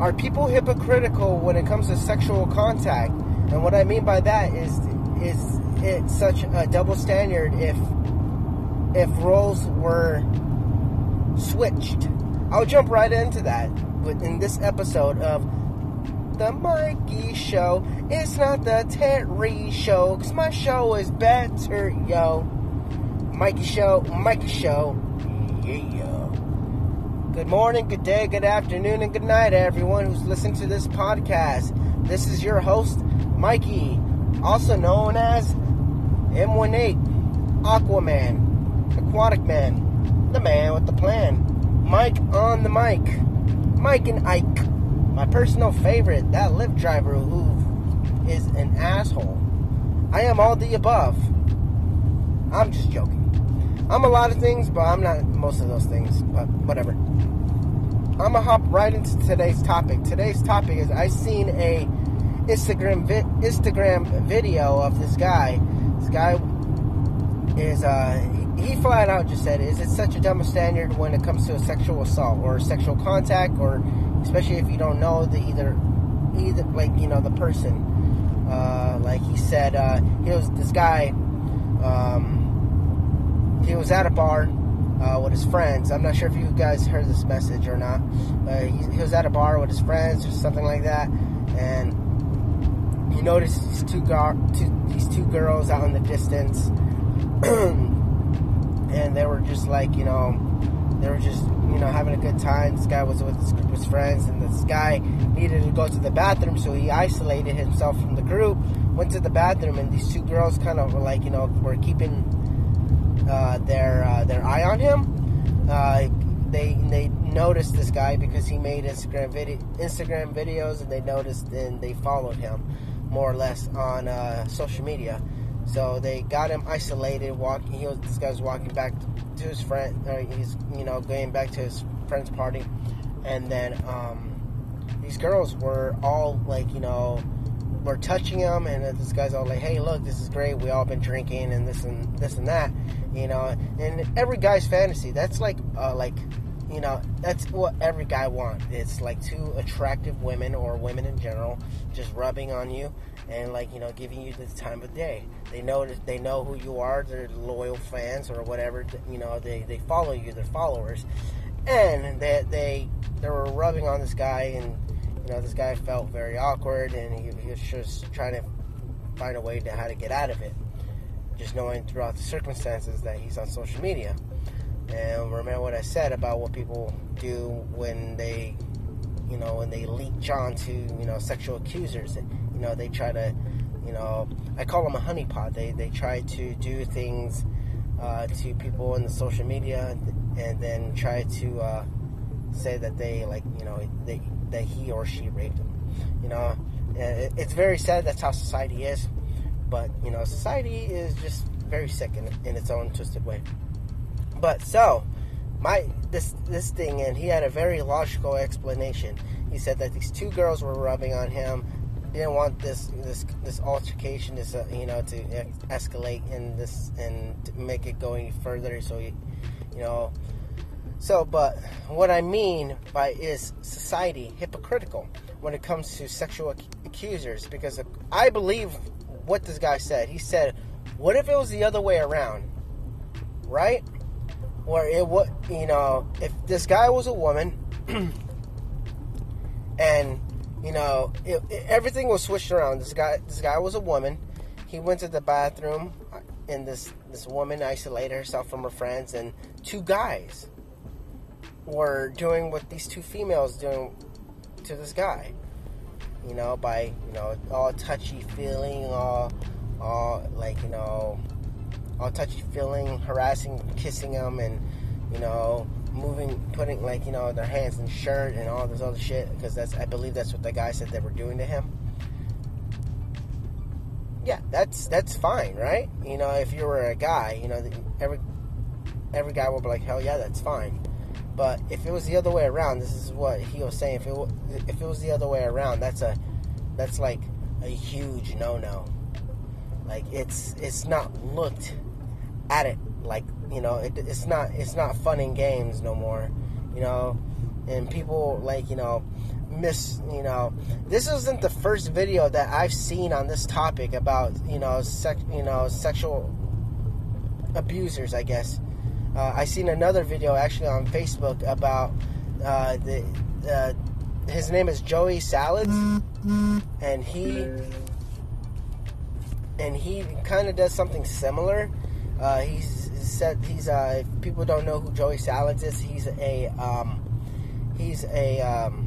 are people hypocritical when it comes to sexual contact? And what I mean by that is is it such a double standard if if roles were switched? I'll jump right into that in this episode of the Mikey Show. It's not the Terry Show, because my show is better, yo. Mikey Show, Mikey Show, yeah. Good morning, good day, good afternoon, and good night, everyone who's listening to this podcast. This is your host, Mikey, also known as M18, Aquaman, Aquatic Man, the man with the plan, Mike on the mic, Mike and Ike, my personal favorite, that Lyft driver who is an asshole. I am all the above. I'm just joking. I'm a lot of things, but I'm not most of those things, but whatever. I'm gonna hop right into today's topic. Today's topic is I seen a Instagram vi- Instagram video of this guy. This guy is uh he flat out just said, "Is it such a double standard when it comes to a sexual assault or sexual contact, or especially if you don't know the either either like you know the person?" Uh, like he said, uh, he was this guy. Um, he was at a bar uh, with his friends. I'm not sure if you guys heard this message or not. Uh, he, he, was at a bar with his friends or something like that, and he noticed these two, gar- two these two girls out in the distance, and they were just like you know, they were just you know having a good time. This guy was with his, group his friends, and this guy needed to go to the bathroom, so he isolated himself from the group. Went to the bathroom, and these two girls kind of were like you know were keeping uh, their uh, their eye on him. Uh, they they noticed this guy because he made Instagram video Instagram videos, and they noticed and they followed him more or less on uh, social media. So they got him isolated. Walking, he was this guy was walking back to his friend. he's you know going back to his friend's party, and then um, these girls were all like you know were touching him, and this guy's all like, "Hey, look, this is great. We all been drinking and this and this and that." You know, and every guy's fantasy. That's like, uh, like, you know, that's what every guy wants. It's like two attractive women or women in general just rubbing on you and like you know giving you the time of day. They know they know who you are. They're loyal fans or whatever. You know, they they follow you. They're followers, and they they they were rubbing on this guy and you know, this guy felt very awkward and he, he was just trying to find a way to how to get out of it. Just knowing throughout the circumstances that he's on social media. And remember what I said about what people do when they, you know, when they leech on to, you know, sexual accusers. You know, they try to, you know, I call them a honeypot. They, they try to do things uh, to people in the social media and, and then try to uh, say that they, like, you know, they that he or she raped him. You know, it's very sad that's how society is, but you know, society is just very sick in, in its own twisted way. But so, my this this thing, and he had a very logical explanation. He said that these two girls were rubbing on him. Didn't want this this this altercation, this uh, you know, to escalate and this and make it go any further. So, he, you know, so, but what I mean by is society hypocritical when it comes to sexual accusers? Because I believe what this guy said. He said, "What if it was the other way around?" Right? Where it would, you know, if this guy was a woman, and you know, it, it, everything was switched around. This guy, this guy was a woman. He went to the bathroom, uh, and this this woman isolated herself from her friends, and two guys were doing what these two females doing to this guy. You know, by you know all touchy feeling, all all like you know all touchy feeling, harassing, kissing him, and you know moving, putting like you know their hands in shirt and all this other shit. Because that's I believe that's what the guy said they were doing to him. Yeah, that's that's fine, right? You know, if you were a guy, you know, every every guy will be like, hell yeah, that's fine. But if it was the other way around, this is what he was saying. If it if it was the other way around, that's a that's like a huge no no. Like it's it's not looked at it like you know it, it's not it's not fun and games no more. You know, and people like you know miss you know this isn't the first video that I've seen on this topic about you know sex you know sexual abusers I guess uh, I seen another video actually on Facebook about uh, the uh, his name is Joey Salads and he and he kind of does something similar. Uh, he's said he's uh, if people don't know who Joey Salads is he's a um, he's a um,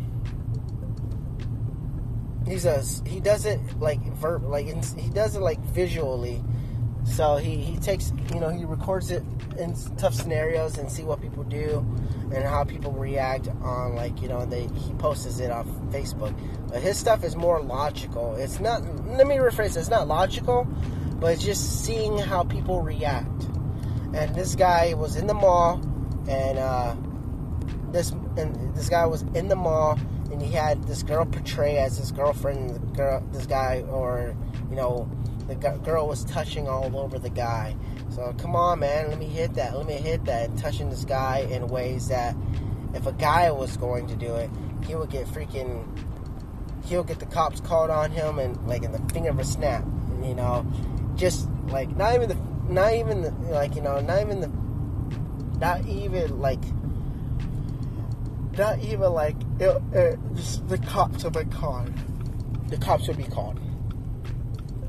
he's a he does it like ver, like he does it like visually so he, he takes you know he records it in tough scenarios and see what people do and how people react on like you know they he posts it on facebook but his stuff is more logical it's not let me rephrase it, it's not logical but it's just seeing how people react and this guy was in the mall and uh this and this guy was in the mall and he had this girl portray as his girlfriend. Girl, this guy, or you know, the girl was touching all over the guy. So come on, man, let me hit that. Let me hit that. Touching this guy in ways that, if a guy was going to do it, he would get freaking. He'll get the cops called on him and like in the finger of a snap. You know, just like not even the, not even the, like you know, not even the, not even like not even like it, it, the cops would be called. The cops would be called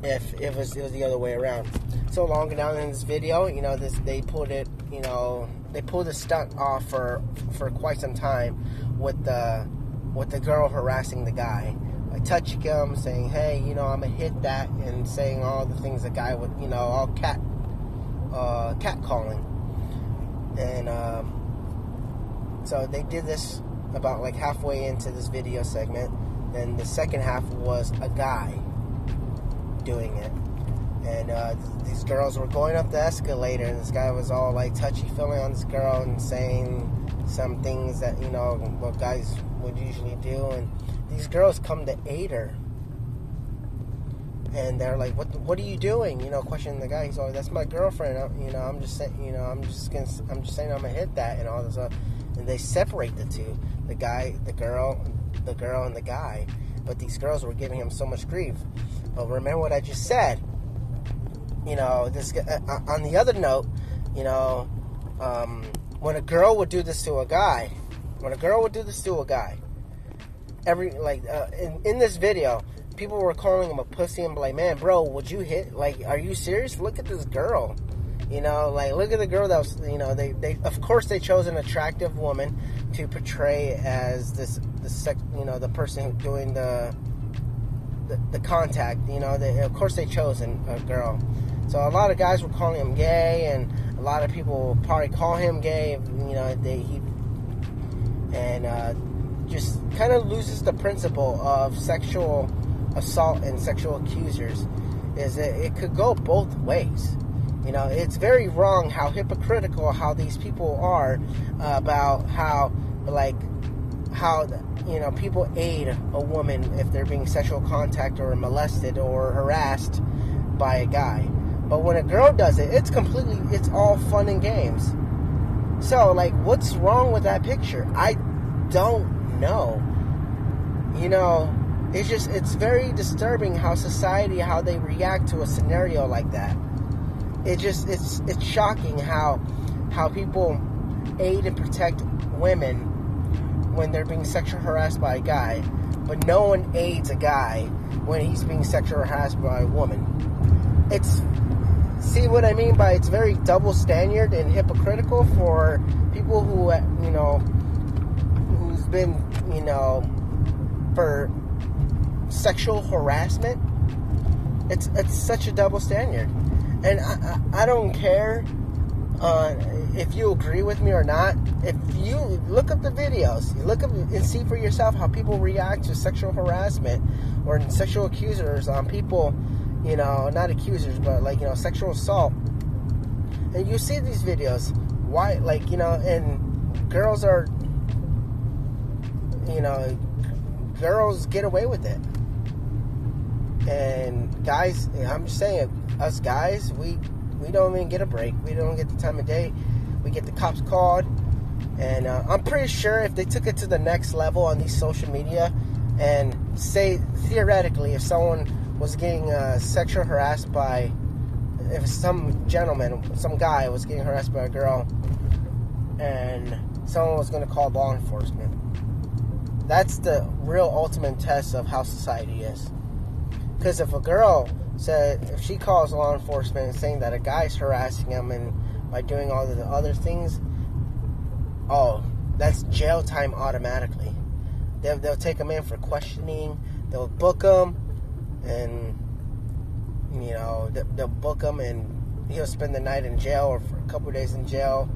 if it was it was the other way around. So long down in this video, you know, this they pulled it, you know, they pulled the stunt off for for quite some time with the with the girl harassing the guy, like touching him, saying, "Hey, you know, I'm gonna hit that," and saying all the things the guy would, you know, all cat uh, cat calling, and. Um, so they did this about like halfway into this video segment. Then the second half was a guy doing it. And uh, these girls were going up the escalator, and this guy was all like touchy feely on this girl and saying some things that, you know, what guys would usually do. And these girls come to aid her. And they're like, "What? What are you doing?" You know, questioning the guy. He's like, "That's my girlfriend." I, you know, I'm just saying. You know, I'm just gonna. I'm just saying I'm gonna hit that and all this stuff and they separate the two the guy the girl the girl and the guy but these girls were giving him so much grief but remember what i just said you know this uh, uh, on the other note you know um, when a girl would do this to a guy when a girl would do this to a guy every like uh, in, in this video people were calling him a pussy and like man bro would you hit like are you serious look at this girl you know, like look at the girl that was. You know, they they of course they chose an attractive woman to portray as this the sex. You know, the person doing the the, the contact. You know, they, of course they chose a girl. So a lot of guys were calling him gay, and a lot of people probably call him gay. You know, they he and uh, just kind of loses the principle of sexual assault and sexual accusers. Is that it could go both ways you know, it's very wrong how hypocritical how these people are about how, like, how, you know, people aid a woman if they're being sexual contact or molested or harassed by a guy. But when a girl does it, it's completely, it's all fun and games. So, like, what's wrong with that picture? I don't know. You know, it's just, it's very disturbing how society, how they react to a scenario like that it just it's it's shocking how how people aid and protect women when they're being sexually harassed by a guy, but no one aids a guy when he's being sexually harassed by a woman. It's see what I mean by it's very double standard and hypocritical for people who you know who's been you know for sexual harassment. It's it's such a double standard and I, I, I don't care if you agree with me or not. If you look up the videos, look up and see for yourself how people react to sexual harassment or sexual accusers on people, you know, not accusers, but like, you know, sexual assault. And you see these videos, why, like, you know, and girls are, you know, girls get away with it. And guys, I'm just saying, us guys, we we don't even get a break. We don't get the time of day. We get the cops called, And uh, I'm pretty sure if they took it to the next level on these social media, and say theoretically, if someone was getting uh, sexual harassed by, if some gentleman, some guy was getting harassed by a girl, and someone was going to call law enforcement, that's the real ultimate test of how society is. Because if a girl said, if she calls law enforcement saying that a guy's harassing him and by doing all the other things, oh, that's jail time automatically. They'll, they'll take him in for questioning. They'll book him, and you know they'll book him, and he'll spend the night in jail or for a couple days in jail.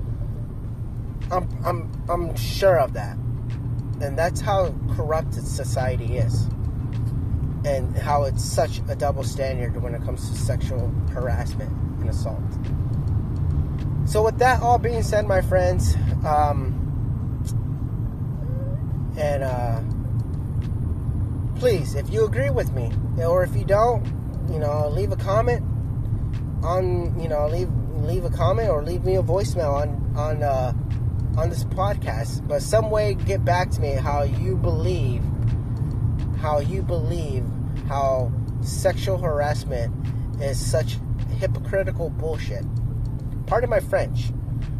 I'm I'm I'm sure of that, and that's how corrupted society is, and how it's such a double standard when it comes to sexual harassment and assault. So, with that all being said, my friends. Um, and uh, please, if you agree with me, or if you don't, you know, leave a comment on, you know, leave leave a comment or leave me a voicemail on on uh, on this podcast. But some way, get back to me how you believe, how you believe, how sexual harassment is such hypocritical bullshit. Pardon my French,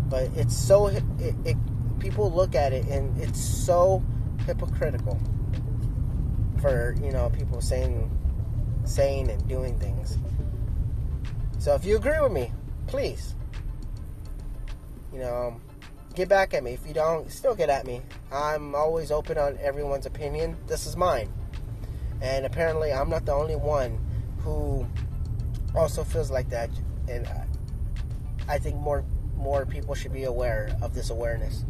but it's so it, it people look at it and it's so hypocritical for you know people saying saying and doing things. So if you agree with me, please, you know, get back at me. If you don't, still get at me. I'm always open on everyone's opinion. This is mine, and apparently I'm not the only one who also feels like that. And I think more more people should be aware of this awareness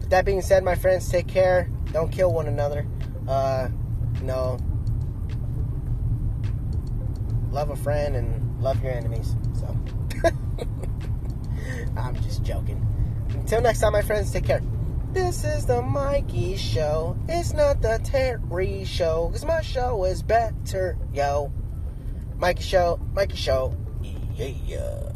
With that being said, my friends, take care. Don't kill one another. Uh, you know, love a friend and love your enemies. So, I'm just joking. Until next time, my friends, take care. This is the Mikey Show. It's not the Terry Show, because my show is better, yo. Mikey Show, Mikey Show, yeah.